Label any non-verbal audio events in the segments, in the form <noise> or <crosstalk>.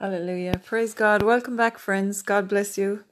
Hallelujah. Praise God. Welcome back, friends. God bless you.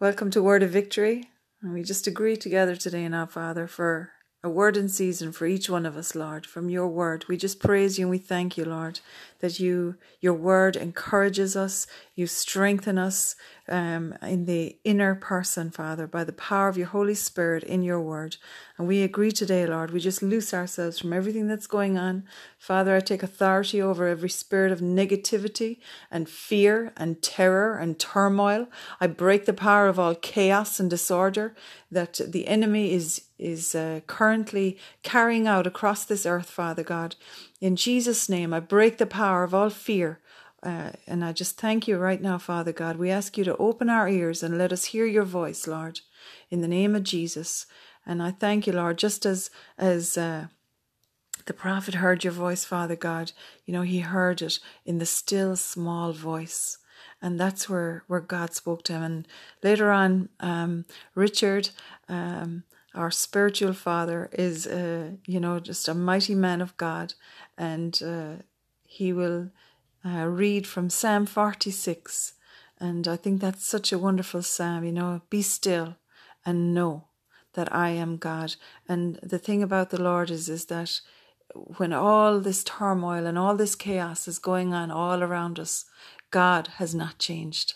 Welcome to Word of Victory. And we just agree together today now, Father, for a word in season for each one of us, Lord, from your word. We just praise you and we thank you, Lord, that you your word encourages us, you strengthen us um, in the inner person, Father, by the power of your Holy Spirit in your word. And we agree today, Lord, we just loose ourselves from everything that's going on. Father, I take authority over every spirit of negativity and fear and terror and turmoil. I break the power of all chaos and disorder that the enemy is is uh, currently carrying out across this earth, Father God. In Jesus' name, I break the power of all fear. Uh, and I just thank you right now, Father God. We ask you to open our ears and let us hear your voice, Lord, in the name of Jesus. And I thank you, Lord, just as as uh, the prophet heard your voice, Father God. You know, he heard it in the still small voice and that's where where God spoke to him. And later on, um, Richard, um, our spiritual father, is uh, you know just a mighty man of God, and uh, he will uh, read from Psalm forty six, and I think that's such a wonderful psalm. You know, be still and know that I am God. And the thing about the Lord is is that when all this turmoil and all this chaos is going on all around us, God has not changed.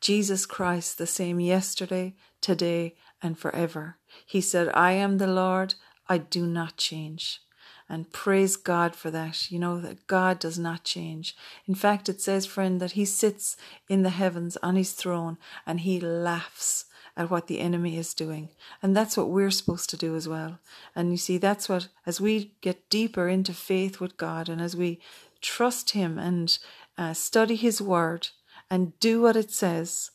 Jesus Christ, the same yesterday, today, and forever. He said, I am the Lord, I do not change. And praise God for that. You know that God does not change. In fact, it says, friend, that He sits in the heavens on His throne and He laughs at what the enemy is doing. And that's what we're supposed to do as well. And you see, that's what, as we get deeper into faith with God and as we trust Him and uh, study His Word and do what it says,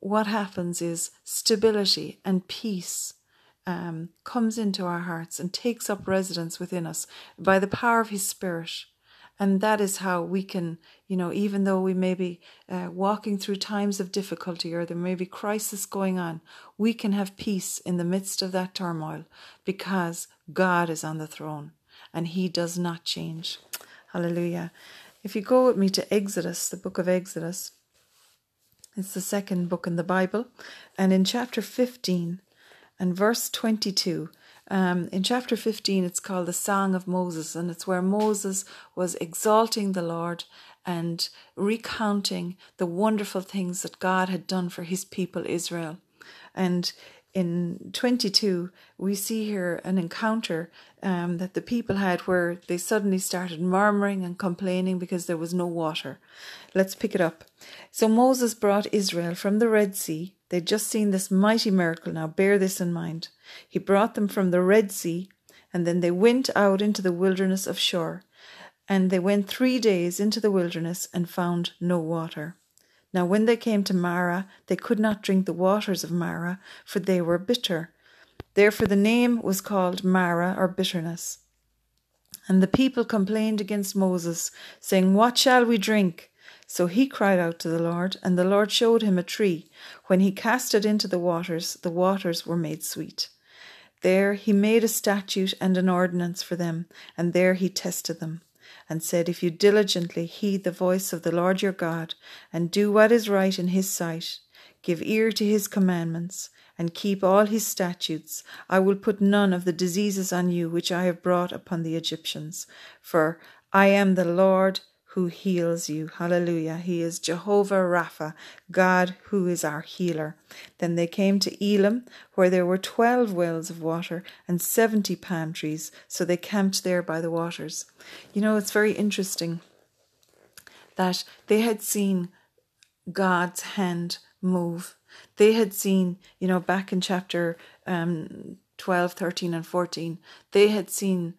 what happens is stability and peace um, comes into our hearts and takes up residence within us by the power of His Spirit. And that is how we can, you know, even though we may be uh, walking through times of difficulty or there may be crisis going on, we can have peace in the midst of that turmoil because God is on the throne and He does not change. Hallelujah. If you go with me to Exodus, the book of Exodus, it's the second book in the Bible, and in chapter 15 and verse 22, um, in chapter 15, it's called the Song of Moses, and it's where Moses was exalting the Lord and recounting the wonderful things that God had done for his people Israel. And in 22, we see here an encounter um, that the people had where they suddenly started murmuring and complaining because there was no water. Let's pick it up. So Moses brought Israel from the Red Sea. They'd just seen this mighty miracle. Now bear this in mind. He brought them from the Red Sea, and then they went out into the wilderness of Shur. And they went three days into the wilderness and found no water. Now, when they came to Marah, they could not drink the waters of Marah, for they were bitter. Therefore, the name was called Marah or bitterness. And the people complained against Moses, saying, What shall we drink? So he cried out to the Lord, and the Lord showed him a tree. When he cast it into the waters, the waters were made sweet. There he made a statute and an ordinance for them, and there he tested them and said, If you diligently heed the voice of the Lord your God, and do what is right in his sight, give ear to his commandments, and keep all his statutes, I will put none of the diseases on you which I have brought upon the Egyptians. For I am the Lord who heals you. Hallelujah. He is Jehovah Rapha, God who is our healer. Then they came to Elim, where there were twelve wells of water and seventy palm trees. So they camped there by the waters. You know, it's very interesting that they had seen God's hand move. They had seen, you know, back in chapter um, 12, 13, and 14, they had seen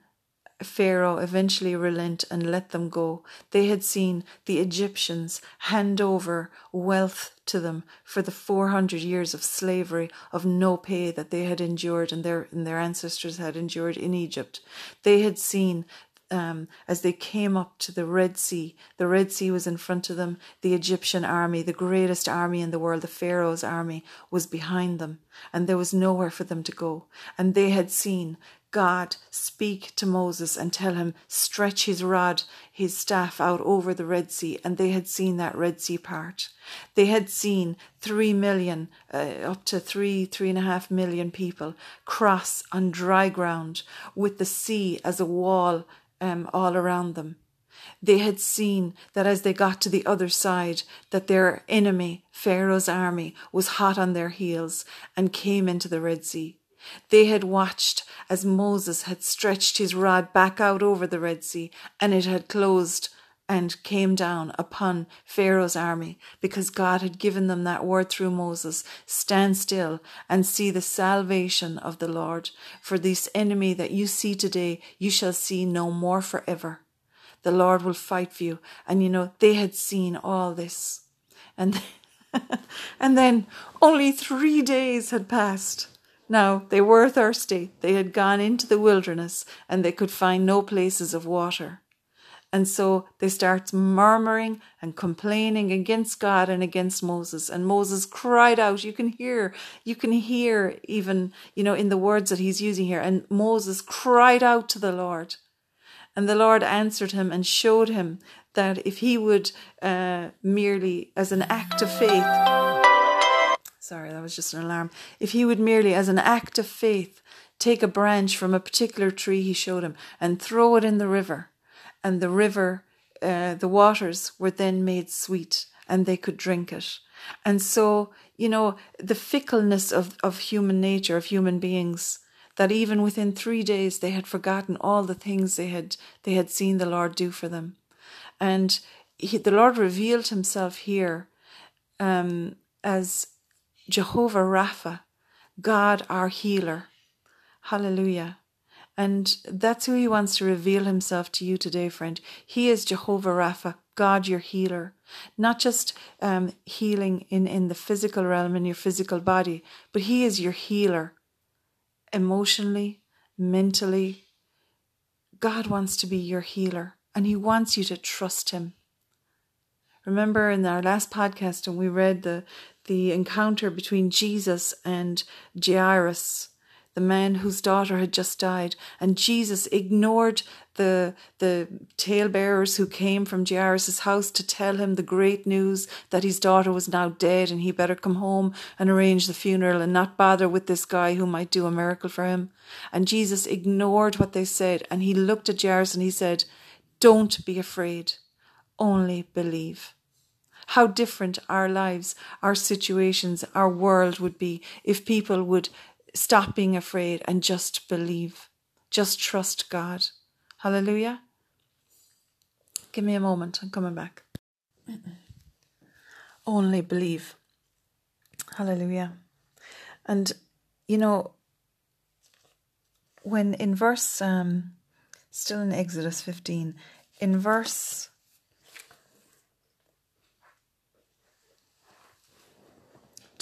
Pharaoh eventually relent and let them go. They had seen the Egyptians hand over wealth to them for the 400 years of slavery of no pay that they had endured and their, and their ancestors had endured in Egypt. They had seen um, as they came up to the Red Sea. The Red Sea was in front of them. The Egyptian army, the greatest army in the world, the Pharaoh's army, was behind them, and there was nowhere for them to go. And they had seen God speak to Moses and tell him, stretch his rod, his staff out over the Red Sea. And they had seen that Red Sea part. They had seen three million, uh, up to three, three and a half million people cross on dry ground with the sea as a wall um, all around them. They had seen that as they got to the other side, that their enemy, Pharaoh's army, was hot on their heels and came into the Red Sea. They had watched as Moses had stretched his rod back out over the Red Sea, and it had closed and came down upon Pharaoh's army because God had given them that word through Moses stand still and see the salvation of the Lord. For this enemy that you see today, you shall see no more forever. The Lord will fight for you. And you know, they had seen all this. And, <laughs> and then only three days had passed now they were thirsty. They had gone into the wilderness and they could find no places of water. And so they start murmuring and complaining against God and against Moses. And Moses cried out. You can hear, you can hear even, you know, in the words that he's using here. And Moses cried out to the Lord. And the Lord answered him and showed him that if he would uh, merely, as an act of faith, Sorry, that was just an alarm. If he would merely, as an act of faith, take a branch from a particular tree he showed him and throw it in the river, and the river, uh, the waters were then made sweet and they could drink it. And so, you know, the fickleness of, of human nature, of human beings, that even within three days they had forgotten all the things they had they had seen the Lord do for them. And he, the Lord revealed himself here um, as Jehovah Rapha, God our healer. Hallelujah. And that's who he wants to reveal himself to you today, friend. He is Jehovah Rapha, God your healer. Not just um, healing in, in the physical realm, in your physical body, but he is your healer emotionally, mentally. God wants to be your healer and he wants you to trust him. Remember in our last podcast when we read the, the encounter between Jesus and Jairus, the man whose daughter had just died, and Jesus ignored the the talebearers who came from Jairus's house to tell him the great news that his daughter was now dead and he better come home and arrange the funeral and not bother with this guy who might do a miracle for him. And Jesus ignored what they said and he looked at Jairus and he said, Don't be afraid, only believe how different our lives, our situations, our world would be if people would stop being afraid and just believe, just trust God. Hallelujah. Give me a moment, I'm coming back. <clears throat> Only believe. Hallelujah. And, you know, when in verse, um, still in Exodus 15, in verse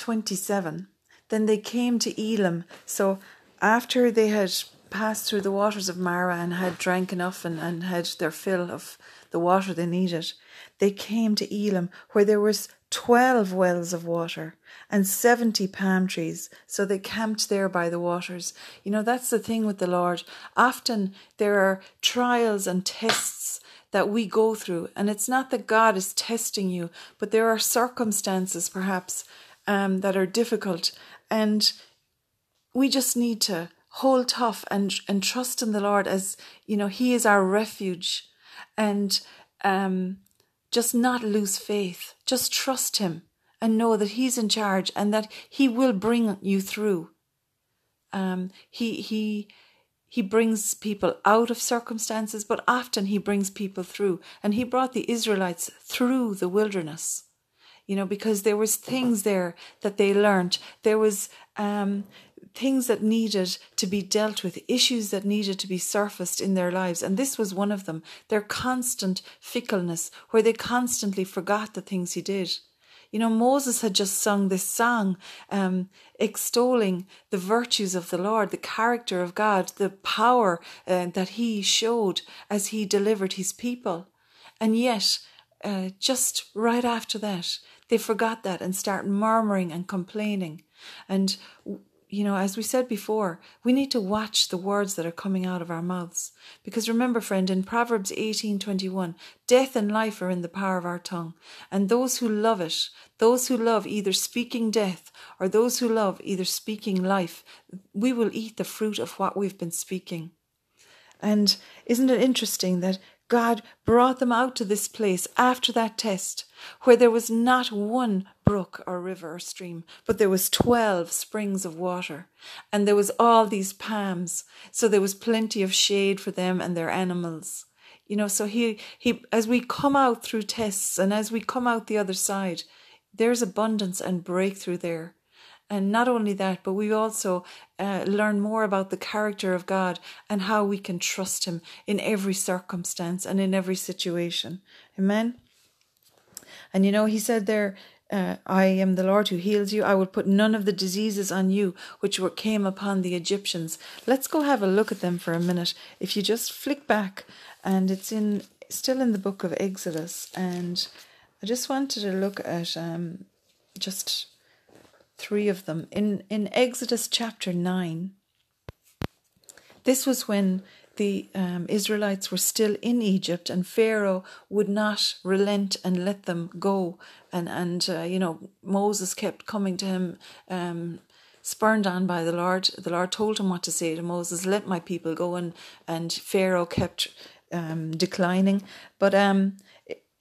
27. Then they came to Elim. So after they had passed through the waters of Marah and had drank enough and, and had their fill of the water they needed, they came to Elim, where there was twelve wells of water and seventy palm trees. So they camped there by the waters. You know, that's the thing with the Lord. Often there are trials and tests that we go through, and it's not that God is testing you, but there are circumstances perhaps um, that are difficult. And we just need to hold tough and, and trust in the Lord as, you know, He is our refuge. And um, just not lose faith. Just trust Him and know that He's in charge and that He will bring you through. Um, he, he, he brings people out of circumstances, but often he brings people through. And he brought the Israelites through the wilderness you know, because there was things there that they learned. There was um, things that needed to be dealt with, issues that needed to be surfaced in their lives. And this was one of them. Their constant fickleness, where they constantly forgot the things he did. You know, Moses had just sung this song, um, extolling the virtues of the Lord, the character of God, the power uh, that he showed as he delivered his people. And yet, uh, just right after that, they forgot that and start murmuring and complaining. And you know, as we said before, we need to watch the words that are coming out of our mouths. Because remember, friend, in Proverbs 18:21, death and life are in the power of our tongue, and those who love it, those who love either speaking death or those who love either speaking life, we will eat the fruit of what we've been speaking. And isn't it interesting that God brought them out to this place after that test where there was not one brook or river or stream, but there was 12 springs of water and there was all these palms. So there was plenty of shade for them and their animals. You know, so he, he, as we come out through tests and as we come out the other side, there's abundance and breakthrough there. And not only that, but we also uh, learn more about the character of God and how we can trust Him in every circumstance and in every situation. Amen. And you know, He said there, uh, I am the Lord who heals you. I will put none of the diseases on you which were, came upon the Egyptians. Let's go have a look at them for a minute. If you just flick back, and it's in still in the book of Exodus, and I just wanted to look at um, just three of them. In, in Exodus chapter 9, this was when the um, Israelites were still in Egypt, and Pharaoh would not relent and let them go. And and uh, you know Moses kept coming to him, um, spurned on by the Lord. The Lord told him what to say to Moses: "Let my people go." And and Pharaoh kept um, declining. But um,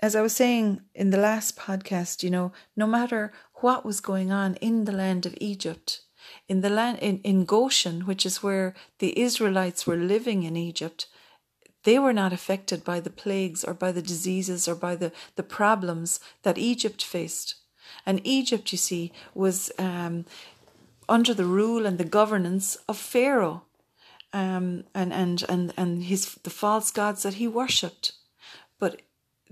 as I was saying in the last podcast, you know, no matter what was going on in the land of Egypt. In the land in, in Goshen, which is where the Israelites were living in Egypt, they were not affected by the plagues or by the diseases or by the, the problems that Egypt faced. And Egypt, you see, was um, under the rule and the governance of Pharaoh um, and, and, and, and his, the false gods that he worshipped. But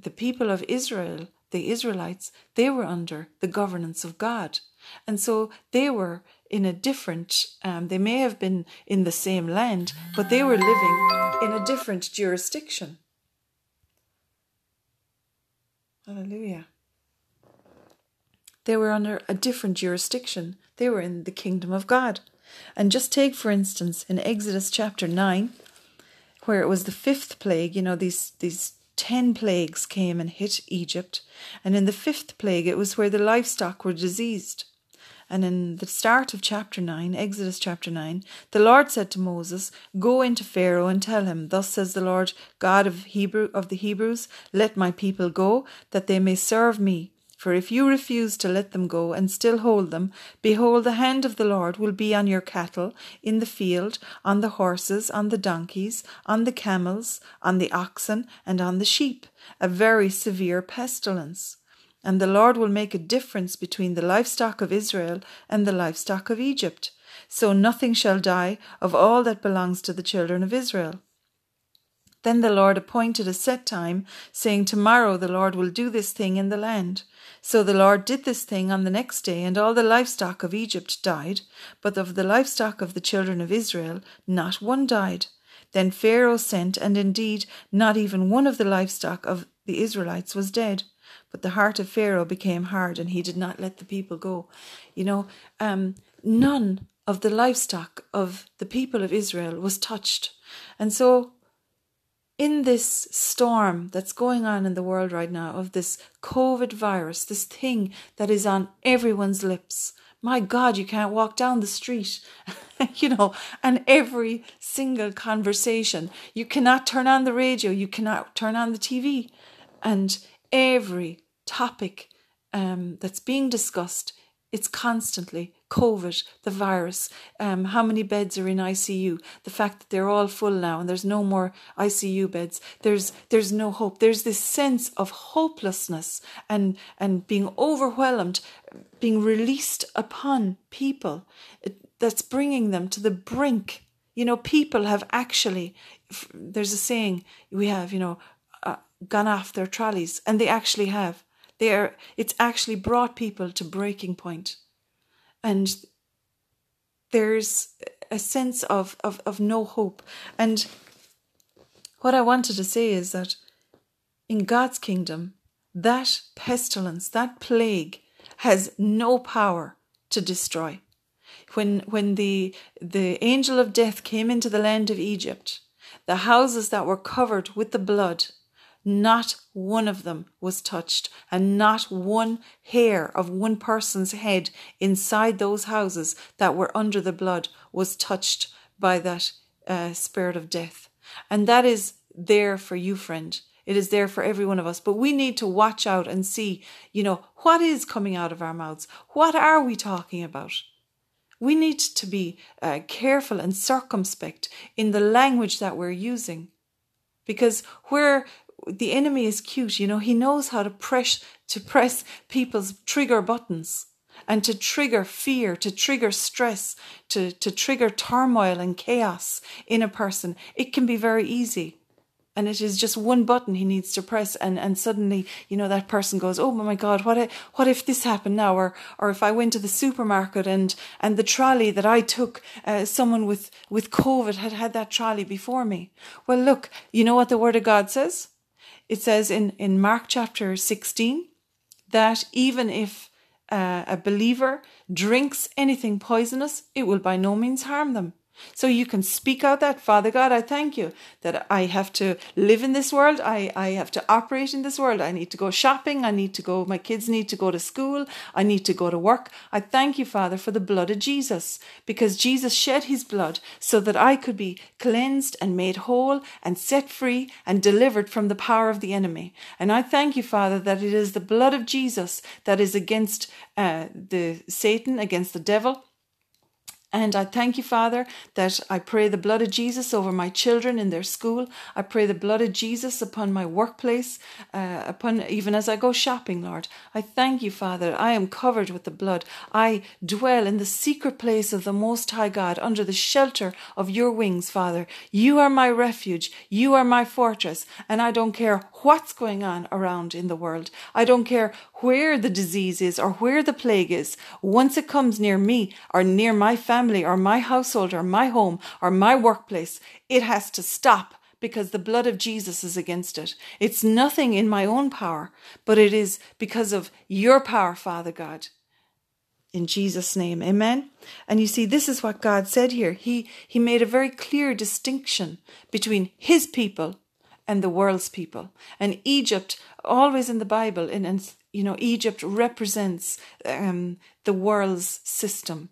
the people of Israel the Israelites, they were under the governance of God. And so they were in a different, um, they may have been in the same land, but they were living in a different jurisdiction. Hallelujah. They were under a different jurisdiction. They were in the kingdom of God. And just take, for instance, in Exodus chapter 9, where it was the fifth plague, you know, these, these ten plagues came and hit Egypt, and in the fifth plague it was where the livestock were diseased. And in the start of chapter 9, Exodus chapter 9, the Lord said to Moses, Go into Pharaoh and tell him, Thus says the Lord God of Hebrew of the Hebrews, Let my people go, that they may serve me. For if you refuse to let them go and still hold them, behold, the hand of the Lord will be on your cattle in the field, on the horses, on the donkeys, on the camels, on the oxen, and on the sheep, a very severe pestilence. And the Lord will make a difference between the livestock of Israel and the livestock of Egypt. So nothing shall die of all that belongs to the children of Israel. Then the Lord appointed a set time, saying, Tomorrow the Lord will do this thing in the land. So the Lord did this thing on the next day, and all the livestock of Egypt died, but of the livestock of the children of Israel not one died. Then Pharaoh sent, and indeed not even one of the livestock of the Israelites was dead. But the heart of Pharaoh became hard, and he did not let the people go. You know, um, none of the livestock of the people of Israel was touched. And so in this storm that's going on in the world right now of this COVID virus, this thing that is on everyone's lips. My God, you can't walk down the street, <laughs> you know, and every single conversation. You cannot turn on the radio, you cannot turn on the TV. And every topic um, that's being discussed, it's constantly COVID, the virus, um, how many beds are in ICU, the fact that they're all full now and there's no more ICU beds. There's there's no hope. There's this sense of hopelessness and and being overwhelmed, being released upon people. That's bringing them to the brink. You know, people have actually. There's a saying we have. You know, uh, gone off their trolleys, and they actually have They are. it's actually brought people to breaking point. And there's a sense of, of, of no hope. And what I wanted to say is that in God's kingdom, that pestilence, that plague, has no power to destroy. When, when the, the angel of death came into the land of Egypt, the houses that were covered with the blood, not one of them was touched, and not one hair of one person's head inside those houses that were under the blood was touched by that uh, spirit of death. And that is there for you, friend. It is there for every one of us. But we need to watch out and see, you know, what is coming out of our mouths? What are we talking about? We need to be uh, careful and circumspect in the language that we're using. Because where the enemy is cute, you know, he knows how to press to press people's trigger buttons and to trigger fear, to trigger stress, to, to trigger turmoil and chaos in a person. It can be very easy. And it is just one button he needs to press and, and suddenly you know that person goes oh my god what if, what if this happened now? Or or if i went to the supermarket and and the trolley that i took uh, someone with with covid had had that trolley before me. Well look you know what the word of god says it says in in mark chapter 16 that even if uh, a believer drinks anything poisonous it will by no means harm them so you can speak out that, Father God, I thank you that I have to live in this world. I, I have to operate in this world. I need to go shopping. I need to go, my kids need to go to school. I need to go to work. I thank you, Father, for the blood of Jesus, because Jesus shed his blood so that I could be cleansed and made whole and set free and delivered from the power of the enemy. And I thank you, Father, that it is the blood of Jesus that is against uh, the Satan, against the devil and I thank you, Father, that I pray the blood of Jesus over my children in their school. I pray the blood of Jesus upon my workplace, uh, upon even as I go shopping, Lord. I thank you, Father, I am covered with the blood. I dwell in the secret place of the Most High God, under the shelter of your wings, Father. You are my refuge. You are my fortress. And I don't care what's going on around in the world. I don't care where the disease is or where the plague is. Once it comes near me or near my family, or my household or my home or my workplace, it has to stop because the blood of Jesus is against it. It's nothing in my own power, but it is because of your power, Father God. In Jesus' name, amen. And you see, this is what God said here. He, he made a very clear distinction between his people and the world's people. And Egypt, always in the Bible, and, and you know, Egypt represents um, the world's system.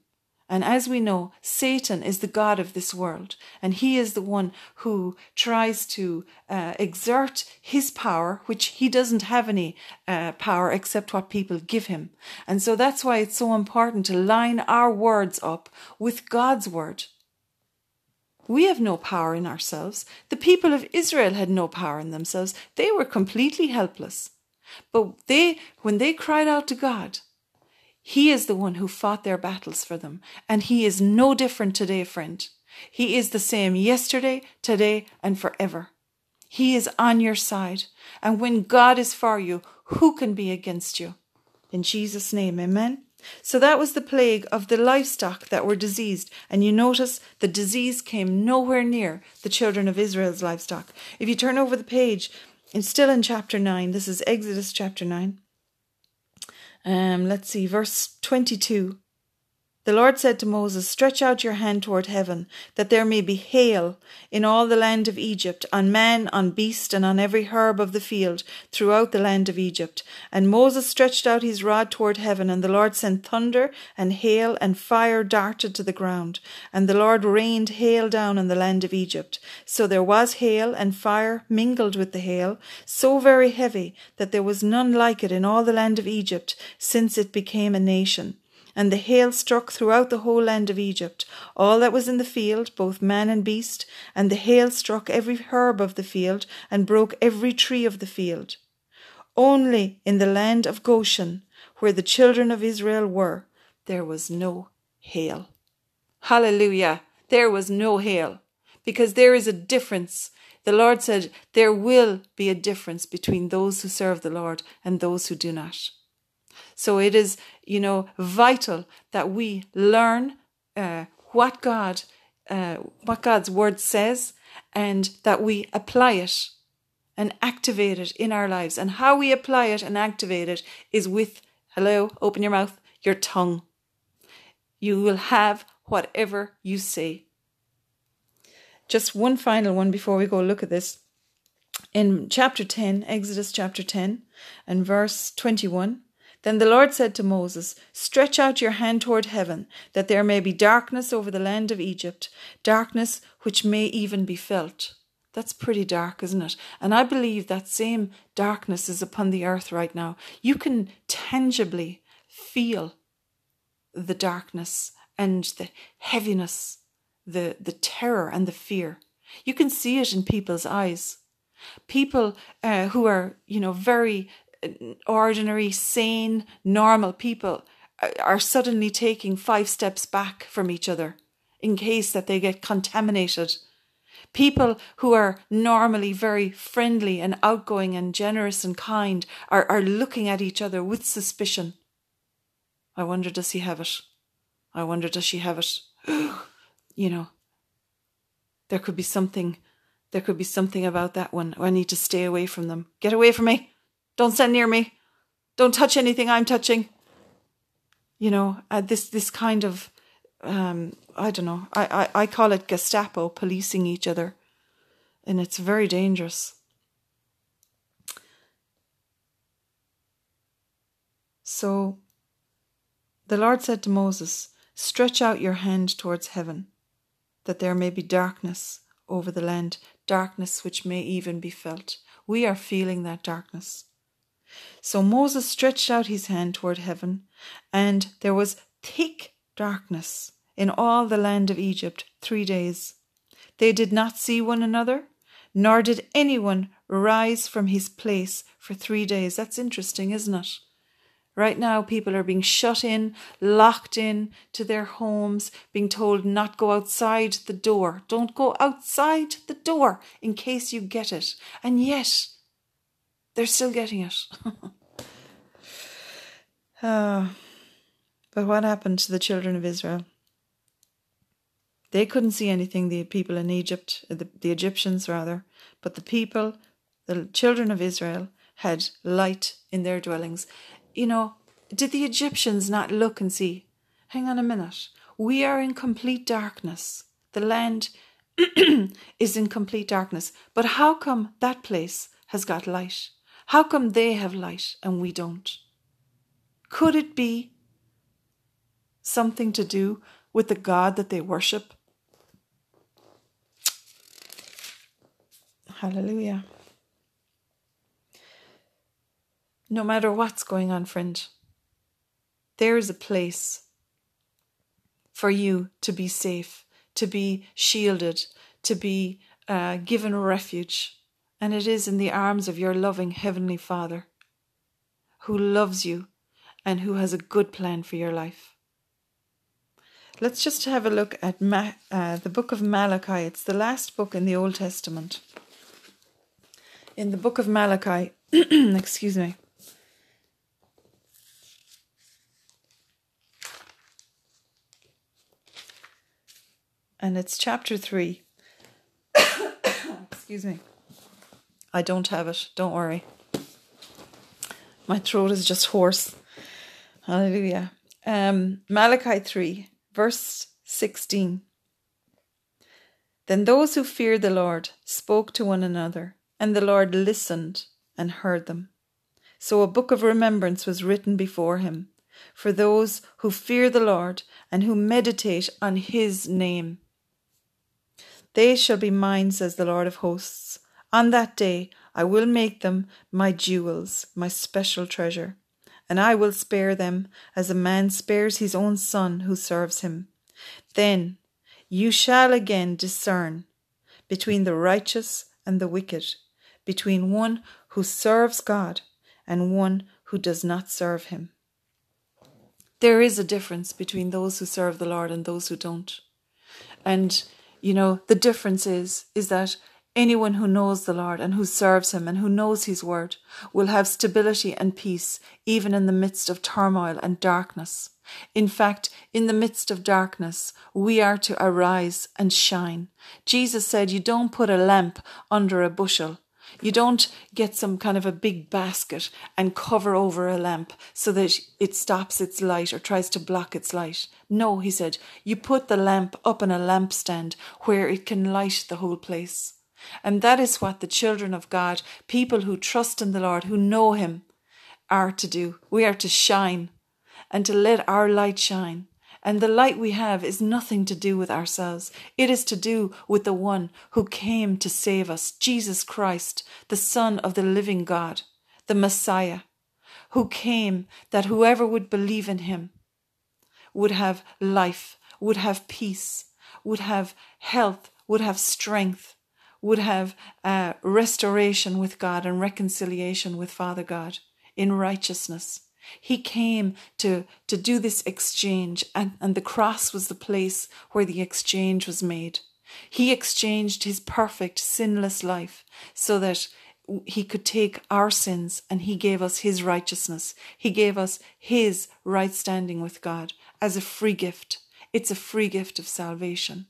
And as we know, Satan is the God of this world, and he is the one who tries to uh, exert his power, which he doesn't have any uh, power except what people give him. And so that's why it's so important to line our words up with God's word. We have no power in ourselves. The people of Israel had no power in themselves. They were completely helpless. But they, when they cried out to God, he is the one who fought their battles for them, and He is no different today, friend. He is the same yesterday, today, and forever. He is on your side, and when God is for you, who can be against you? In Jesus' name, amen. So that was the plague of the livestock that were diseased. And you notice the disease came nowhere near the children of Israel's livestock. If you turn over the page, it's still in chapter 9. This is Exodus chapter 9. Um, let's see, verse 22. The Lord said to Moses, Stretch out your hand toward heaven, that there may be hail in all the land of Egypt, on man, on beast, and on every herb of the field, throughout the land of Egypt. And Moses stretched out his rod toward heaven, and the Lord sent thunder and hail, and fire darted to the ground. And the Lord rained hail down on the land of Egypt. So there was hail and fire mingled with the hail, so very heavy that there was none like it in all the land of Egypt, since it became a nation. And the hail struck throughout the whole land of Egypt, all that was in the field, both man and beast, and the hail struck every herb of the field, and broke every tree of the field. Only in the land of Goshen, where the children of Israel were, there was no hail. Hallelujah! There was no hail, because there is a difference The Lord said, There will be a difference between those who serve the Lord and those who do not. So it is, you know, vital that we learn uh, what God, uh, what God's word says, and that we apply it and activate it in our lives. And how we apply it and activate it is with, hello, open your mouth, your tongue. You will have whatever you say. Just one final one before we go look at this. In chapter 10, Exodus chapter 10, and verse 21, then the Lord said to Moses, Stretch out your hand toward heaven, that there may be darkness over the land of Egypt, darkness which may even be felt. That's pretty dark, isn't it? And I believe that same darkness is upon the earth right now. You can tangibly feel the darkness and the heaviness, the, the terror and the fear. You can see it in people's eyes. People uh, who are, you know, very ordinary, sane, normal people uh, are suddenly taking five steps back from each other in case that they get contaminated People who are normally very friendly and outgoing and generous and kind are, are looking at each other with suspicion. I wonder, does he have it? I wonder, does she have it? <gasps> you know, there could be something, there could be something about that one. I need to stay away from them. Get away from me. Don't stand near me. Don't touch anything I'm touching. You know, uh, this, this kind of um, I don't know. I, I, I call it Gestapo policing each other, and it's very dangerous. So the Lord said to Moses, Stretch out your hand towards heaven, that there may be darkness over the land, darkness which may even be felt. We are feeling that darkness. So Moses stretched out his hand toward heaven, and there was thick darkness in all the land of Egypt three days. They did not see one another, nor did anyone rise from his place for three days. That's interesting, isn't it? Right now, people are being shut in, locked in to their homes, being told not go outside the door. Don't go outside the door in case you get it. And yet, they're still getting it. uh, <laughs> But what happened to the children of Israel? They couldn't see anything, the people in Egypt, the, the Egyptians rather, but the people, the children of Israel, had light in their dwellings. You know, did the Egyptians not look and see, hang on a minute, we are in complete darkness. The land <clears throat> is in complete darkness. But how come that place has got light? How come they have light and we don't? Could it be something to do with the God that they worship? Hallelujah. No matter what's going on, friend, there is a place for you to be safe, to be shielded, to be uh, given refuge. And it is in the arms of your loving Heavenly Father who loves you and who has a good plan for your life. Let's just have a look at Ma- uh, the book of Malachi. It's the last book in the Old Testament. In the book of Malachi, <clears throat> excuse me. And it's chapter 3. <coughs> excuse me. I don't have it, don't worry. My throat is just hoarse. Hallelujah. Um, Malachi 3 Verse 16 Then those who feared the Lord spoke to one another, and the Lord listened and heard them. So a book of remembrance was written before him for those who fear the Lord and who meditate on his name. They shall be mine, says the Lord of hosts. On that day I will make them my jewels, my special treasure and I will spare them as a man spares his own son who serves him. Then you shall again discern between the righteous and the wicked, between one who serves God and one who does not serve him. There is a difference between those who serve the Lord and those who don't. And, you know, the difference is, is that Anyone who knows the Lord and who serves him and who knows his word will have stability and peace even in the midst of turmoil and darkness. In fact, in the midst of darkness, we are to arise and shine. Jesus said, You don't put a lamp under a bushel. You don't get some kind of a big basket and cover over a lamp so that it stops its light or tries to block its light. No, he said, you put the lamp up on a lampstand where it can light the whole place. And that is what the children of God, people who trust in the Lord, who know Him, are to do. We are to shine and to let our light shine. And the light we have is nothing to do with ourselves. It is to do with the one who came to save us, Jesus Christ, the Son of the living God, the Messiah, who came that whoever would believe in him would have life, would have peace, would have health, would have strength, would have uh, restoration with God and reconciliation with Father God in righteousness. He came to, to do this exchange, and, and the cross was the place where the exchange was made. He exchanged his perfect, sinless life so that he could take our sins and he gave us his righteousness. He gave us his right standing with God as a free gift. It's a free gift of salvation.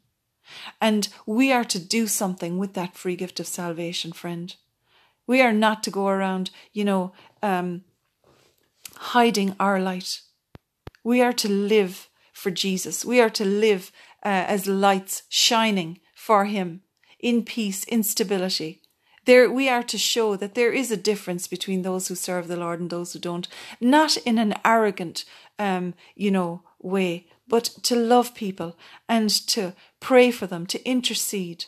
And we are to do something with that free gift of salvation, friend. We are not to go around, you know, um, hiding our light. We are to live for Jesus. We are to live uh, as lights shining for Him in peace, in stability. There, we are to show that there is a difference between those who serve the Lord and those who don't, not in an arrogant, um, you know, way, but to love people and to pray for them, to intercede.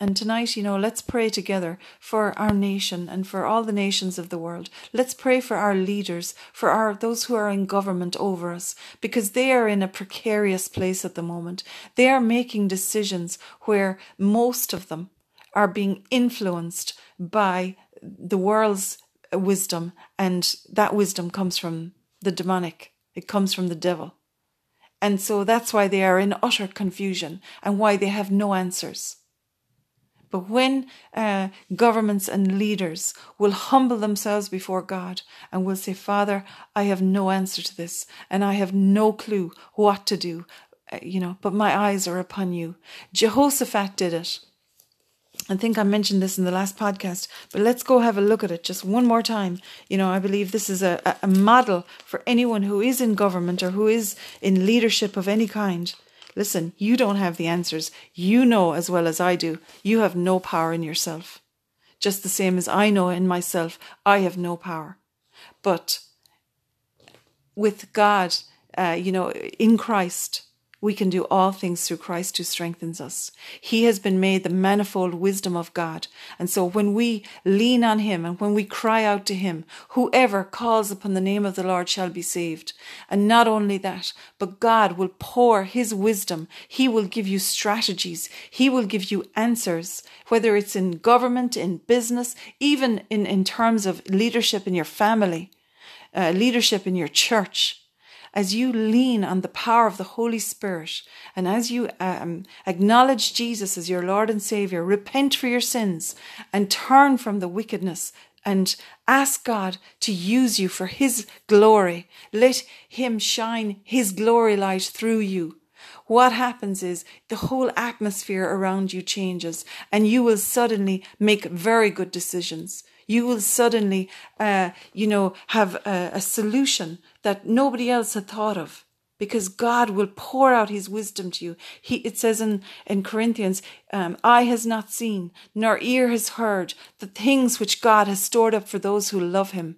And tonight, you know, let's pray together for our nation and for all the nations of the world. Let's pray for our leaders, for our those who are in government over us, because they are in a precarious place at the moment. They are making decisions where most of them are being influenced by the world's wisdom, and that wisdom comes from the demonic. It comes from the devil. And so that's why they are in utter confusion and why they have no answers. But when uh, governments and leaders will humble themselves before God and will say, Father, I have no answer to this and I have no clue what to do, uh, you know, but my eyes are upon you. Jehoshaphat did it. I think I mentioned this in the last podcast, but let's go have a look at it just one more time. You know, I believe this is a, a model for anyone who is in government or who is in leadership of any kind. Listen, you don't have the answers. You know as well as I do. You have no power in yourself. Just the same as I know in myself, I have no power. But with God, uh, you know, in Christ, we can do all things through Christ who strengthens us. He has been made the manifold wisdom of God. And so when we lean on Him and when we cry out to Him, whoever calls upon the name of the Lord shall be saved. And not only that, but God will pour His wisdom. He will give you strategies. He will give you answers, whether it's in government, in business, even in, in terms of leadership in your family, uh, leadership in your church as you lean on the power of the Holy Spirit and as you um, acknowledge Jesus as your Lord and Savior, repent for your sins and turn from the wickedness and ask God to use you for His glory. Let Him shine His glory light through you. What happens is the whole atmosphere around you changes and you will suddenly make very good decisions you will suddenly, uh, you know, have a, a solution that nobody else had thought of because God will pour out his wisdom to you. He, it says in, in Corinthians, um, eye has not seen, nor ear has heard the things which God has stored up for those who love him.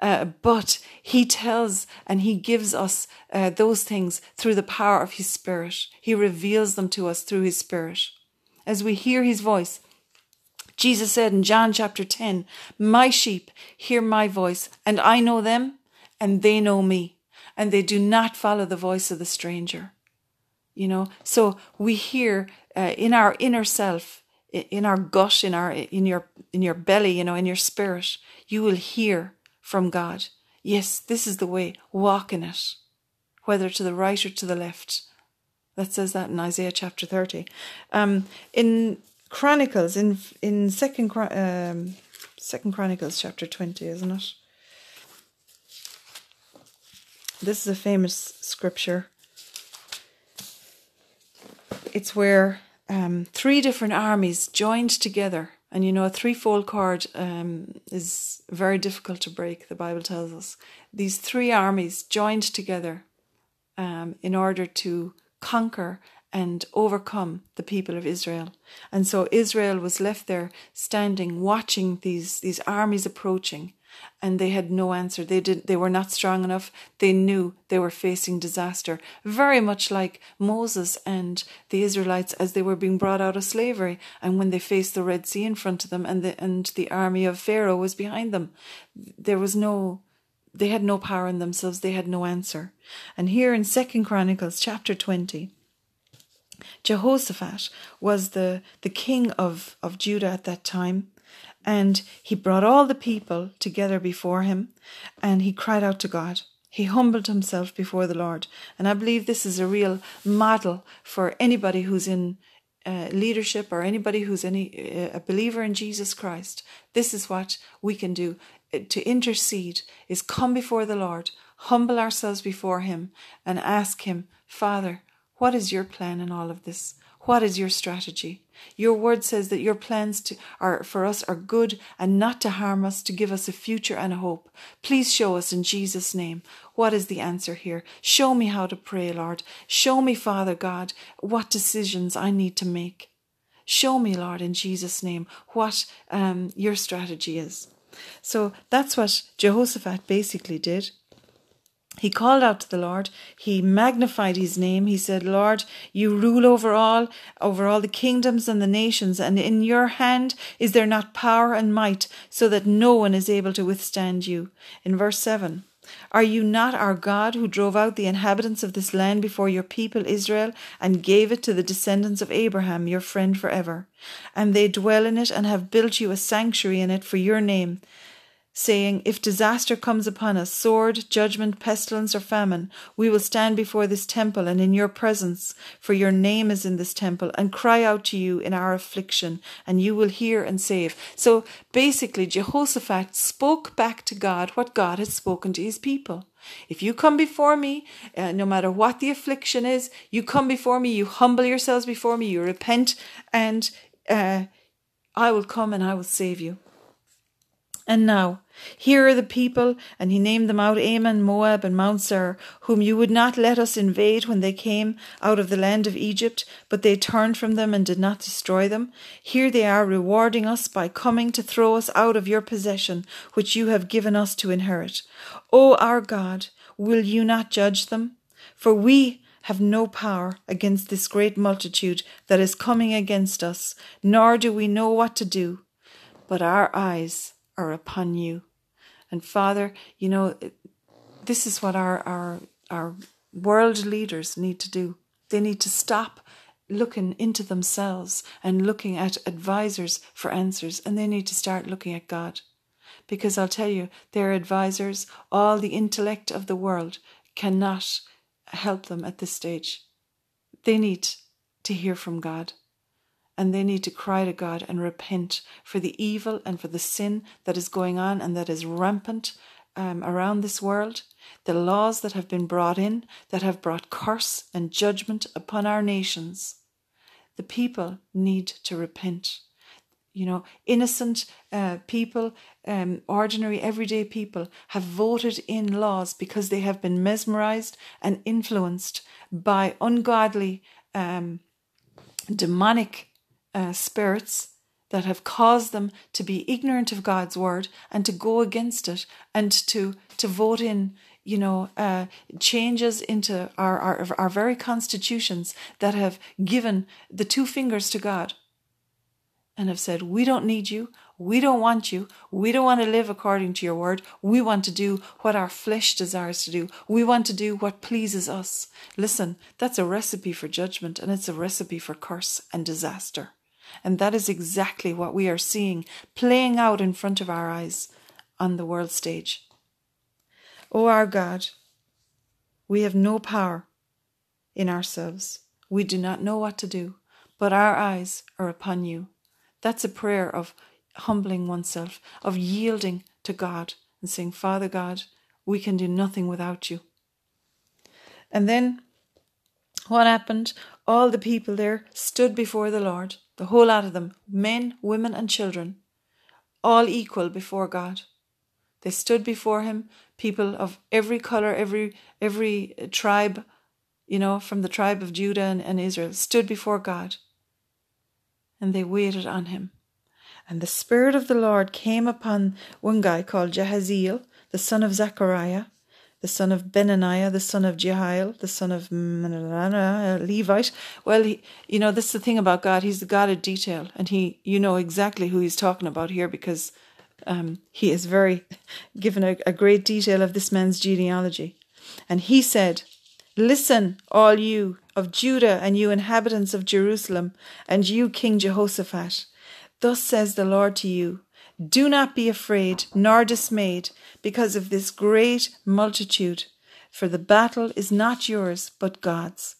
Uh, but he tells and he gives us uh, those things through the power of his spirit. He reveals them to us through his spirit. As we hear his voice, Jesus said in John chapter 10, My sheep hear my voice, and I know them, and they know me, and they do not follow the voice of the stranger. You know, so we hear uh, in our inner self, in our gut, in our in your in your belly, you know, in your spirit, you will hear from God. Yes, this is the way. Walk in it, whether to the right or to the left. That says that in Isaiah chapter thirty. Um, in Chronicles in in second um, second Chronicles chapter twenty, isn't it? This is a famous scripture. It's where um, three different armies joined together, and you know a threefold cord um, is very difficult to break. The Bible tells us these three armies joined together um, in order to conquer and overcome the people of Israel. And so Israel was left there standing, watching these, these armies approaching, and they had no answer. They did they were not strong enough. They knew they were facing disaster. Very much like Moses and the Israelites as they were being brought out of slavery and when they faced the Red Sea in front of them and the and the army of Pharaoh was behind them. There was no they had no power in themselves, they had no answer. And here in Second Chronicles chapter twenty, Jehoshaphat was the, the king of, of Judah at that time. And he brought all the people together before him and he cried out to God. He humbled himself before the Lord. And I believe this is a real model for anybody who's in uh, leadership or anybody who's any uh, a believer in Jesus Christ. This is what we can do. Uh, to intercede is come before the Lord, humble ourselves before him and ask him, Father, what is your plan in all of this? What is your strategy? Your word says that your plans to, are for us are good and not to harm us, to give us a future and a hope. Please show us in Jesus' name what is the answer here. Show me how to pray, Lord. Show me, Father God, what decisions I need to make. Show me, Lord, in Jesus' name, what um, your strategy is. So that's what Jehoshaphat basically did. He called out to the Lord. He magnified his name. He said, Lord, you rule over all, over all the kingdoms and the nations, and in your hand is there not power and might, so that no one is able to withstand you. In verse 7, Are you not our God who drove out the inhabitants of this land before your people Israel and gave it to the descendants of Abraham, your friend forever? And they dwell in it and have built you a sanctuary in it for your name saying, If disaster comes upon us, sword, judgment, pestilence, or famine, we will stand before this temple and in your presence, for your name is in this temple, and cry out to you in our affliction, and you will hear and save. So basically, Jehoshaphat spoke back to God what God had spoken to his people. If you come before me, uh, no matter what the affliction is, you come before me, you humble yourselves before me, you repent, and uh, I will come and I will save you. And now, here are the people, and he named them out Ammon, Moab, and Mount Seir, whom you would not let us invade when they came out of the land of Egypt, but they turned from them and did not destroy them. Here they are rewarding us by coming to throw us out of your possession, which you have given us to inherit. O our God, will you not judge them? For we have no power against this great multitude that is coming against us, nor do we know what to do. But our eyes are upon you. And Father, you know, this is what our, our, our world leaders need to do. They need to stop looking into themselves and looking at advisors for answers, and they need to start looking at God. Because I'll tell you, their advisors, all the intellect of the world, cannot help them at this stage. They need to hear from God and they need to cry to God and repent for the evil and for the sin that is going on and that is rampant um, around this world, the laws that have been brought in that have brought curse and judgment upon our nations. The people need to repent. You know, innocent uh, people, um, ordinary, everyday people have voted in laws because they have been mesmerized and influenced by ungodly, um, demonic uh, spirits that have caused them to be ignorant of God's word and to go against it and to to vote in you know uh, changes into our, our our very constitutions that have given the two fingers to God and have said we don't need you. We don't want you. We don't want to live according to your word. We want to do what our flesh desires to do. We want to do what pleases us. Listen that's a recipe for judgment and it's a recipe for curse and disaster and that is exactly what we are seeing playing out in front of our eyes on the world stage. O oh, our God, we have no power in ourselves. We do not know what to do, but our eyes are upon you. That's a prayer of humbling oneself, of yielding to God and saying, Father God, we can do nothing without you. And then what happened? All the people there stood before the Lord, the whole lot of them, men, women, and children, all equal before God. They stood before him, people of every color, every every uh, tribe, you know, from the tribe of Judah and, and Israel, stood before God. And they waited on him. And the Spirit of the Lord came upon one guy called Jahaziel, the son of Zechariah, the son of Benaniah, the son of Jehiel, the son of Levite. Well, he, you know, this is the thing about God. He's the God of detail, and he, you know exactly who he's talking about here because um, he is very <laughs> given a, a great detail of this man's genealogy. And he said, Listen, all you of Judah and you inhabitants of Jerusalem, and you, King Jehoshaphat. Thus says the Lord to you Do not be afraid nor dismayed because of this great multitude, for the battle is not yours but God's.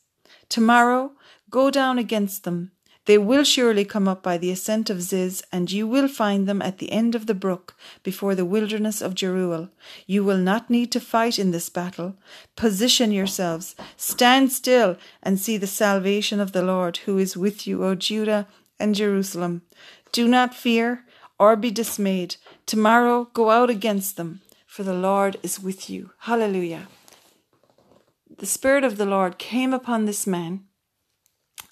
Tomorrow go down against them. They will surely come up by the ascent of Ziz, and you will find them at the end of the brook, before the wilderness of Jeruel. You will not need to fight in this battle. Position yourselves, stand still, and see the salvation of the Lord, who is with you, O Judah and Jerusalem. Do not fear or be dismayed. Tomorrow go out against them, for the Lord is with you. Hallelujah. The Spirit of the Lord came upon this man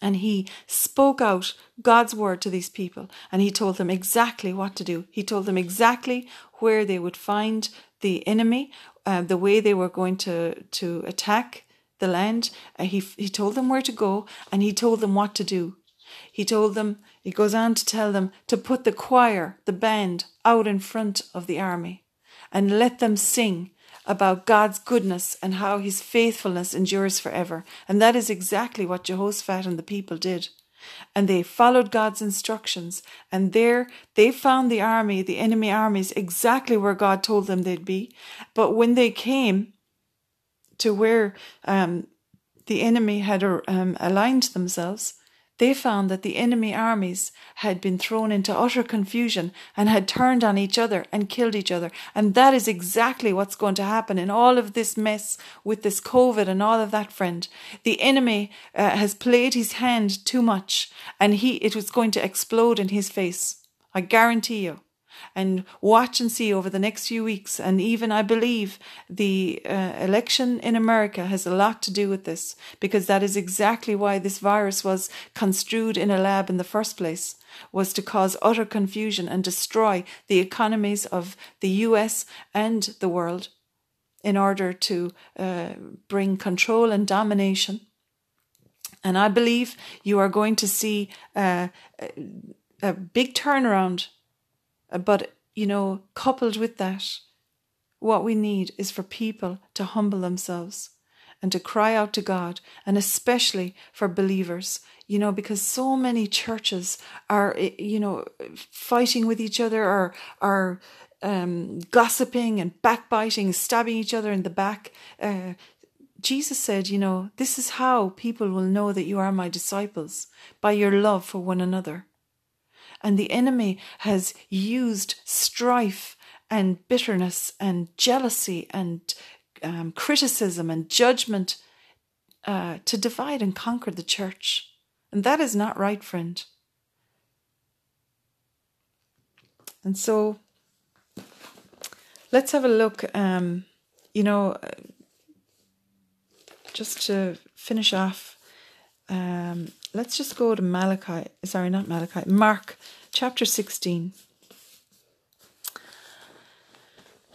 and he spoke out God's word to these people and he told them exactly what to do. He told them exactly where they would find the enemy, uh, the way they were going to, to attack the land. Uh, he, he told them where to go and he told them what to do. He told them, he goes on to tell them to put the choir, the band, out in front of the army and let them sing about God's goodness and how his faithfulness endures forever. And that is exactly what Jehoshaphat and the people did. And they followed God's instructions. And there they found the army, the enemy armies, exactly where God told them they'd be. But when they came to where um, the enemy had um, aligned themselves, they found that the enemy armies had been thrown into utter confusion and had turned on each other and killed each other. And that is exactly what's going to happen in all of this mess with this COVID and all of that, friend. The enemy uh, has played his hand too much and he, it was going to explode in his face. I guarantee you and watch and see over the next few weeks. And even I believe the uh, election in America has a lot to do with this because that is exactly why this virus was construed in a lab in the first place was to cause utter confusion and destroy the economies of the US and the world in order to uh, bring control and domination. And I believe you are going to see uh, a big turnaround but, you know, coupled with that, what we need is for people to humble themselves and to cry out to God, and especially for believers, you know, because so many churches are, eh, you know, fighting with each other or are um, gossiping and backbiting, stabbing each other in the back. Uh, Jesus said, you know, this is how people will know that you are my disciples by your love for one another. And the enemy has used strife and bitterness and jealousy and um, criticism and judgment uh, to divide and conquer the church. And that is not right, friend. And so let's have a look. Um, you know, just to finish off, um, let's just go to Malachi. Sorry, not Malachi. Mark chapter 16.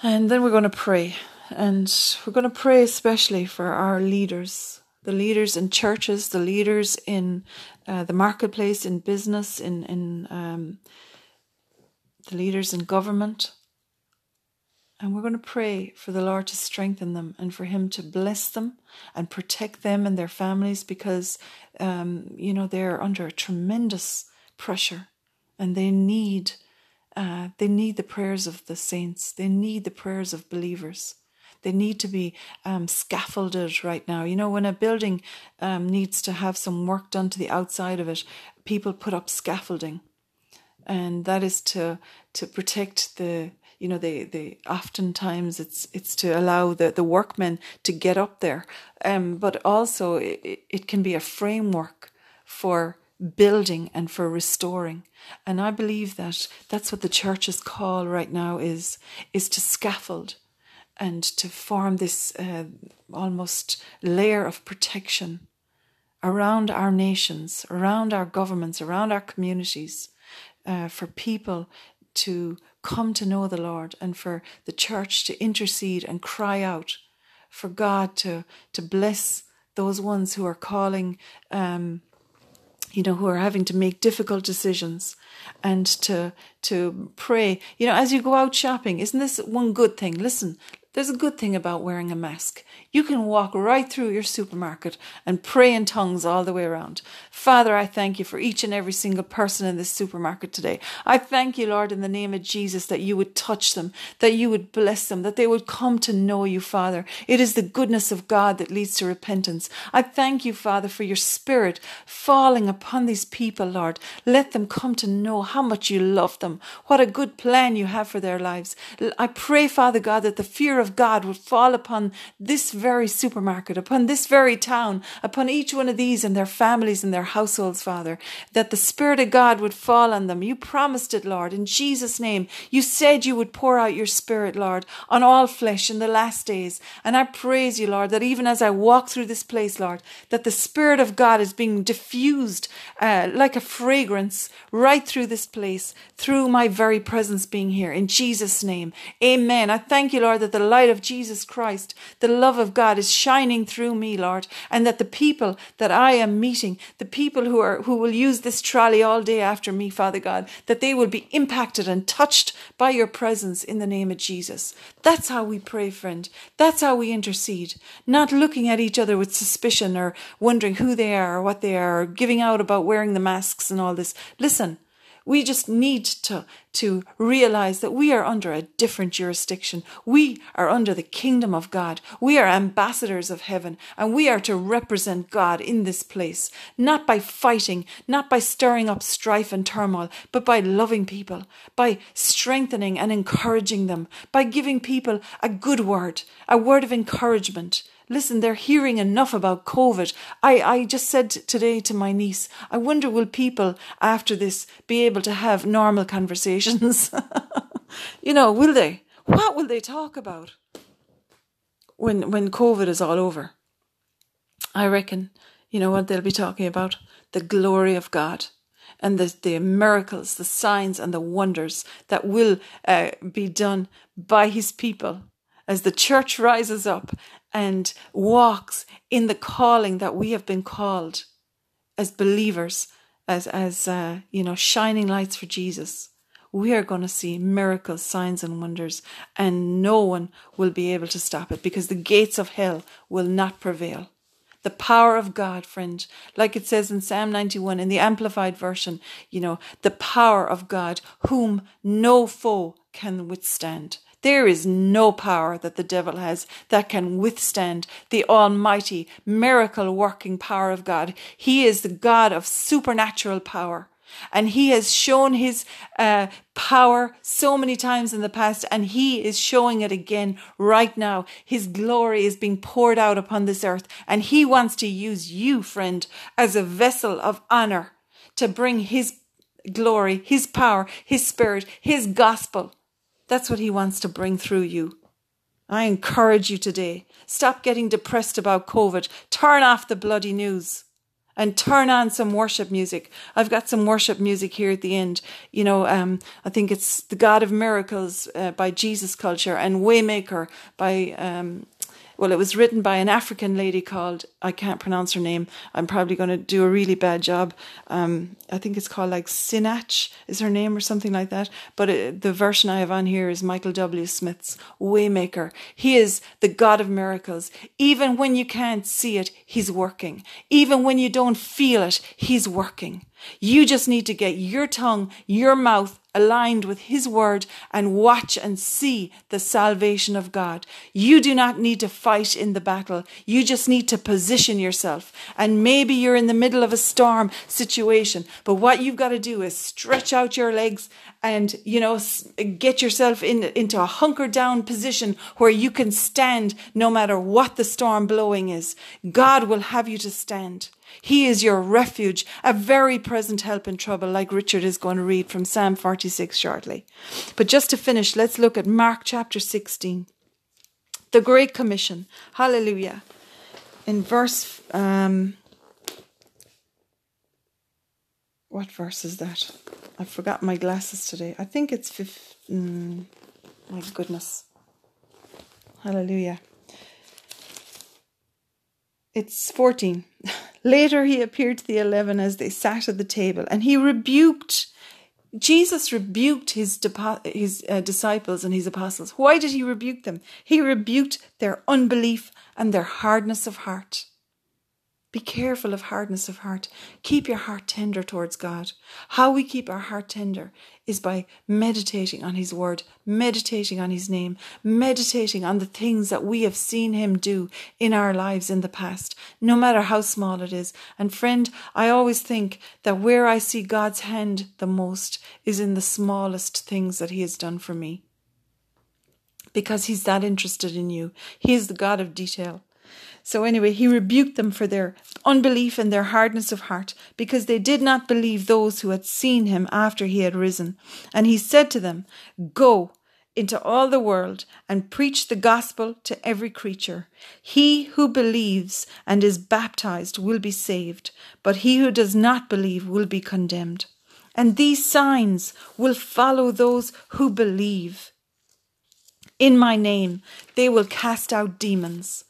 And then we're going to pray. And we're going to pray especially for our leaders, the leaders in churches, the leaders in uh, the marketplace, in business, in, in um, the leaders in government. And we're going to pray for the Lord to strengthen them and for Him to bless them and protect them and their families because, um, you know, they're under tremendous pressure and they need. Uh, they need the prayers of the saints. They need the prayers of believers. They need to be um, scaffolded right now. You know, when a building um, needs to have some work done to the outside of it, people put up scaffolding and that is to to protect the you know they they oftentimes it's it's to allow the the workmen to get up there. Um but also it, it can be a framework for building and for restoring. And i believe that that's what the church's call right now is is to scaffold and to form this uh, almost layer of protection around our nations around our governments around our communities uh, for people to come to know the Lord and for the church to intercede and cry out for God to, to bless those ones who are calling, um, you know, who are having to make difficult decisions and to, to pray. You know, as you go out shopping, isn't this one good thing? Listen, there's a good thing about wearing a mask. You can walk right through your supermarket and pray in tongues all the way around. Father, I thank you for each and every single person in this supermarket today. I thank you, Lord, in the name of Jesus, that you would touch them, that you would bless them, that they would come to know you, Father. It is the goodness of God that leads to repentance. I thank you, Father, for your spirit falling upon these people, Lord. Let them come to know how much you love them, what a good plan you have for their lives. I pray, Father God, that the fear of God would fall upon this very supermarket, upon this very town, upon each one of these and their families and their households, Father, that the Spirit of God would fall on them. You promised it, Lord, in Jesus' name. You said you would pour out your Spirit, Lord, on all flesh in the last days. And I praise you, Lord, that even as I walk through this place, Lord, that the Spirit of God is being diffused uh, like a fragrance right through this place, through my very presence being here. In Jesus' name, amen. I thank you, Lord, that the light of Jesus Christ, the love of God is shining through me, Lord, and that the people that I am meeting, the people who are who will use this trolley all day after me, Father God, that they will be impacted and touched by your presence in the name of Jesus. That's how we pray, friend. That's how we intercede. Not looking at each other with suspicion or wondering who they are or what they are, or giving out about wearing the masks and all this. Listen, we just need to, to realize that we are under a different jurisdiction. We are under the kingdom of God. We are ambassadors of heaven and we are to represent God in this place, not by fighting, not by stirring up strife and turmoil, but by loving people, by strengthening and encouraging them, by giving people a good word, a word of encouragement, Listen, they're hearing enough about COVID. I, I just said today to my niece, I wonder will people after this be able to have normal conversations? <laughs> you know, will they? What will they talk about when when COVID is all over? I reckon, you know what they'll be talking about? The glory of God and the, the miracles, the signs, and the wonders that will uh, be done by his people as the church rises up and walks in the calling that we have been called as believers, as as uh, you know, shining lights for Jesus. We are going to see miracles, signs, and wonders, and no one will be able to stop it because the gates of hell will not prevail. The power of God, friend, like it says in Psalm 91 in the Amplified Version, you know, the power of God, whom no foe can withstand. There is no power that the devil has that can withstand the almighty miracle working power of God. He is the God of supernatural power. And he has shown his uh, power so many times in the past, and he is showing it again right now. His glory is being poured out upon this earth, and he wants to use you, friend, as a vessel of honor to bring his glory, his power, his spirit, his gospel that's what He wants to bring through you. I encourage you today stop getting depressed about COVID. Turn off the bloody news and turn on some worship music. I've got some worship music here at the end. You know, um, I think it's The God of Miracles uh, by Jesus Culture and Waymaker by um, well, it was written by an African lady called, I can't pronounce her name. I'm probably going to do a really bad job. Um, I think it's called like Sinach is her name or something like that. But it, the version I have on here is Michael W. Smith's Waymaker. He is the God of miracles. Even when you can't see it, He's working. Even when you don't feel it, He's working. You just need to get your tongue, your mouth aligned with His word and watch and see the salvation of God. You do not need to fight in the battle. You just need to position yourself. And maybe you're in the middle of a storm situation, but what you've got to do is stretch out your legs and, you know, get yourself in, into a hunkered down position where you can stand no matter what the storm blowing is. God will have you to stand. He is your refuge, a very present help in trouble, like Richard is going to read from Psalm 46 shortly. But just to finish, let's look at Mark chapter 16. The Great Commission. Hallelujah. In verse, um, what verse is that? I forgot my glasses today. I think it's fifth. Mm, my goodness. Hallelujah. It's 14. Later, he appeared to the eleven as they sat at the table, and he rebuked. Jesus rebuked his, his uh, disciples and his apostles. Why did he rebuke them? He rebuked their unbelief and their hardness of heart. Be careful of hardness of heart. Keep your heart tender towards God. How we keep our heart tender is by meditating on His Word, meditating on His name, meditating on the things that we have seen Him do in our lives in the past, no matter how small it is. And friend, I always think that where I see God's hand the most is in the smallest things that He has done for me. Because He's that interested in you. He is the God of detail. So, anyway, he rebuked them for their unbelief and their hardness of heart, because they did not believe those who had seen him after he had risen. And he said to them, Go into all the world and preach the gospel to every creature. He who believes and is baptized will be saved, but he who does not believe will be condemned. And these signs will follow those who believe. In my name they will cast out demons.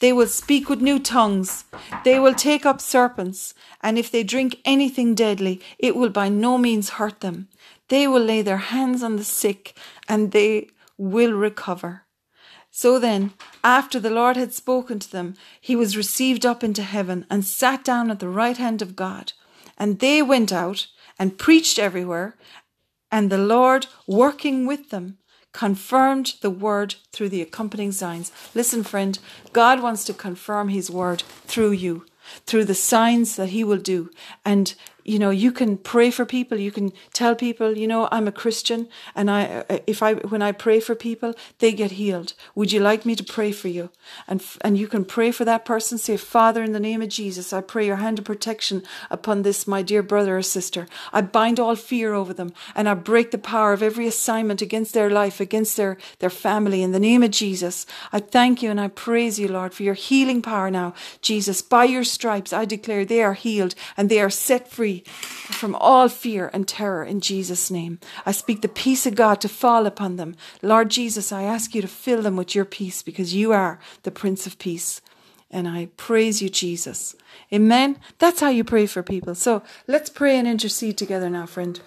They will speak with new tongues. They will take up serpents. And if they drink anything deadly, it will by no means hurt them. They will lay their hands on the sick and they will recover. So then, after the Lord had spoken to them, he was received up into heaven and sat down at the right hand of God. And they went out and preached everywhere, and the Lord working with them confirmed the word through the accompanying signs. Listen, friend, God wants to confirm his word through you, through the signs that he will do. And you know you can pray for people you can tell people you know i'm a christian and i if i when i pray for people they get healed. Would you like me to pray for you? And and you can pray for that person. Say father in the name of jesus i pray your hand of protection upon this my dear brother or sister. I bind all fear over them and i break the power of every assignment against their life against their their family in the name of jesus. I thank you and i praise you lord for your healing power now. Jesus by your stripes i declare they are healed and they are set free from all fear and terror in Jesus' name. I speak the peace of God to fall upon them. Lord Jesus, I ask you to fill them with your peace because you are the Prince of Peace. And I praise you, Jesus. Amen. That's how you pray for people. So let's pray and intercede together now, friend.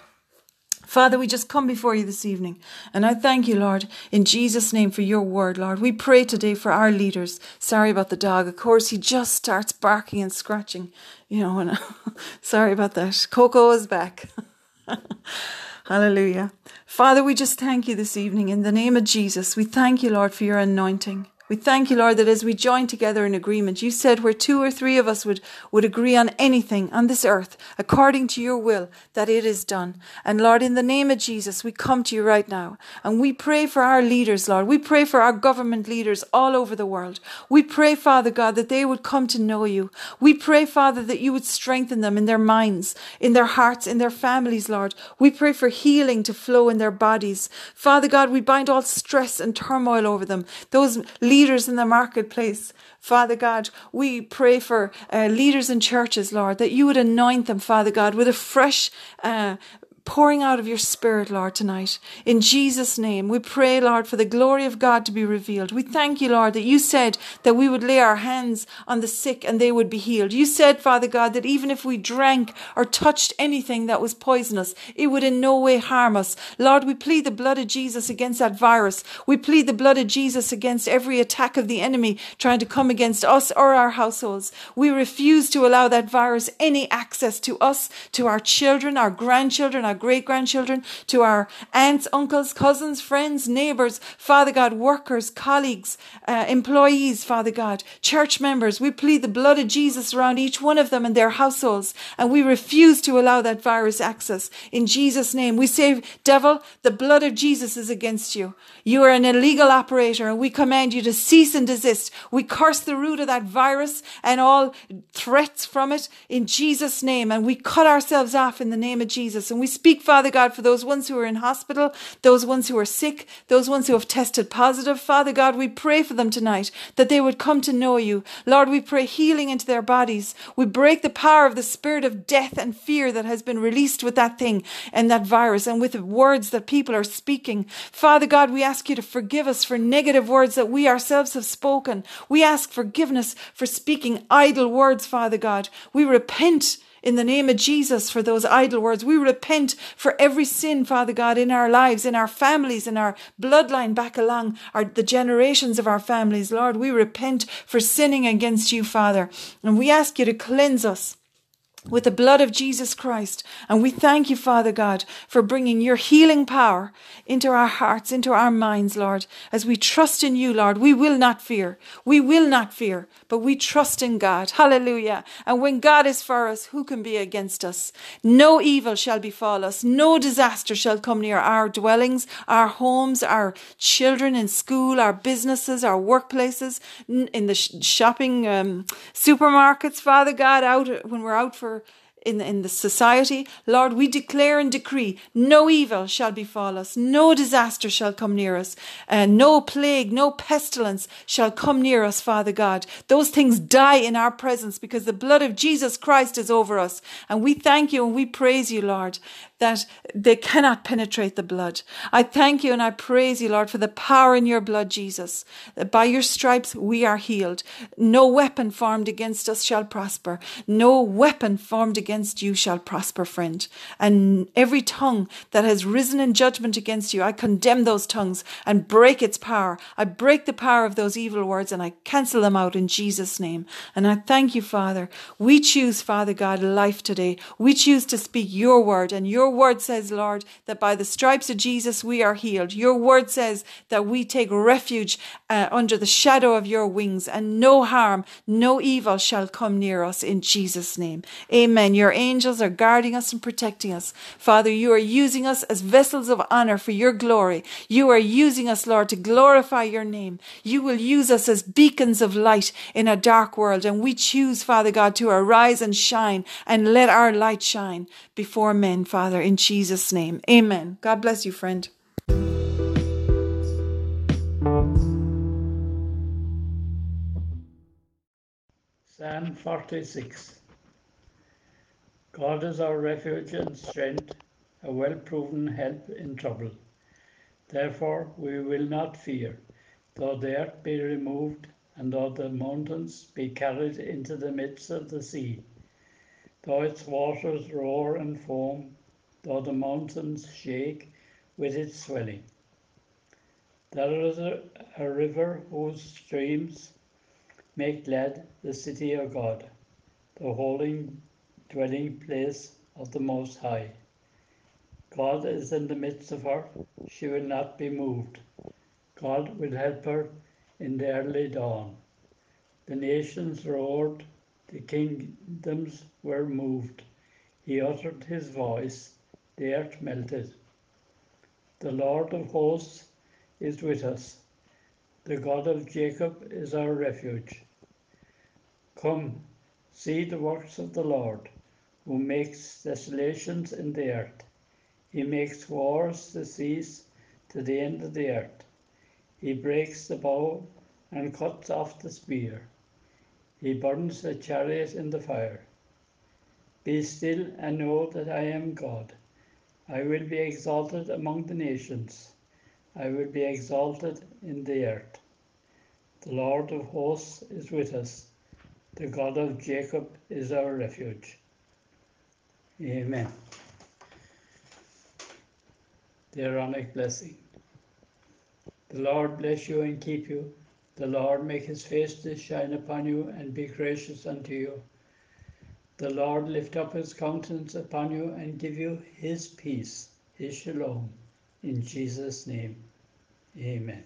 Father, we just come before you this evening. And I thank you, Lord, in Jesus' name for your word, Lord. We pray today for our leaders. Sorry about the dog. Of course, he just starts barking and scratching. You know, and <laughs> sorry about that. Coco is back. <laughs> Hallelujah. Father, we just thank you this evening in the name of Jesus. We thank you, Lord, for your anointing. We thank you, Lord, that as we join together in agreement, you said where two or three of us would, would agree on anything on this earth, according to your will, that it is done. And Lord, in the name of Jesus, we come to you right now and we pray for our leaders, Lord. We pray for our government leaders all over the world. We pray, Father God, that they would come to know you. We pray, Father, that you would strengthen them in their minds, in their hearts, in their families, Lord. We pray for healing to flow in their bodies. Father God, we bind all stress and turmoil over them. Those leaders leaders in the marketplace. Father God, we pray for uh, leaders in churches, Lord, that you would anoint them, Father God, with a fresh uh, pouring out of your Spirit, Lord, tonight. In Jesus' name, we pray, Lord, for the glory of God to be revealed. We thank you, Lord, that you said that we would lay our hands on the sick and they would be healed. You said, Father God, that even if we drank or touched anything that was poisonous, it would in no way harm us. Lord, we plead the blood of Jesus against that virus. We plead the blood of Jesus against every attack of the enemy trying to come against us or our households. We refuse to allow that virus any access to us, to our children, our grandchildren, our great grandchildren, to our aunts, uncles, cousins, friends, neighbors, Father God, workers, colleagues, uh, employees, Father God, church members. We plead the blood of Jesus around each one of them and their households, and we refuse to allow that virus access. In Jesus' name, we say, devil, the blood of Jesus is against you. You are an illegal operator, and we command you to cease and desist. We curse the root of that virus and all threats from it in Jesus' name, and we cut ourselves off in the name of Jesus. And we speak, Father God, for those ones who are in hospital, those ones who are sick, those ones who have tested positive. Father God, we pray for them tonight that they would come to know you. Lord, we pray healing into their bodies. We break the power of the spirit of death and fear that has been released with that thing and that virus and with the words that people are speaking. Father God, we ask you to forgive us for negative words that we ourselves have spoken. We ask forgiveness for speaking idle words, Father God. We repent in the name of Jesus for those idle words. We repent for every sin, Father God, in our lives, in our families, in our bloodline back along our, the generations of our families. Lord, we repent for sinning against you, Father. And we ask you to cleanse us with the blood of Jesus Christ. And we thank you, Father God, for bringing your healing power into our hearts, into our minds, Lord. As we trust in you, Lord, we will not fear. We will not fear, but we trust in God. Hallelujah. And when God is for us, who can be against us? No evil shall befall us. No disaster shall come near our dwellings, our homes, our children in school, our businesses, our workplaces, in the shopping um, supermarkets, Father God, out when we're out for in, in the society. Lord, we declare and decree no evil shall befall us, no disaster shall come near us, and no plague, no pestilence shall come near us, Father God. Those things die in our presence because the blood of Jesus Christ is over us. And we thank you and we praise you, Lord, that they cannot penetrate the blood. I thank you and I praise you, Lord, for the power in your blood, Jesus. That by your stripes we are healed. No weapon formed against us shall prosper. No weapon formed against you shall prosper, friend. And every tongue that has risen in judgment against you, I condemn those tongues and break its power. I break the power of those evil words and I cancel them out in Jesus' name. And I thank you, Father. We choose, Father God, life today. We choose to speak your word and your word says, Lord, that by the stripes of Jesus we are healed. Your word says that we take refuge uh, under the shadow of your wings and no harm, no evil shall come near us in Jesus' name. Amen. Your angels are guarding us and protecting us. Father, you are using us as vessels of honor for your glory. You are using us, Lord, to glorify your name. You will use us as beacons of light in a dark world. And we choose, Father God, to arise and shine and let our light shine before men, Father in Jesus' name. Amen. God bless you, friend. Psalm 46 God is our refuge and strength, a well proven help in trouble. Therefore we will not fear, though the earth be removed, and though the mountains be carried into the midst of the sea, though its waters roar and foam though the mountains shake with its swelling. There is a, a river whose streams make glad the city of God, the holy dwelling place of the Most High. God is in the midst of her, she will not be moved. God will help her in the early dawn. The nations roared, the kingdoms were moved. He uttered his voice, the earth melted. The Lord of hosts is with us. The God of Jacob is our refuge. Come, see the works of the Lord, who makes desolations in the earth. He makes wars to cease to the end of the earth. He breaks the bow and cuts off the spear. He burns the chariot in the fire. Be still and know that I am God. I will be exalted among the nations. I will be exalted in the earth. The Lord of hosts is with us. The God of Jacob is our refuge. Amen. The Aaronic blessing. The Lord bless you and keep you. The Lord make his face to shine upon you and be gracious unto you. The Lord lift up his countenance upon you and give you his peace, his shalom. In Jesus' name, amen.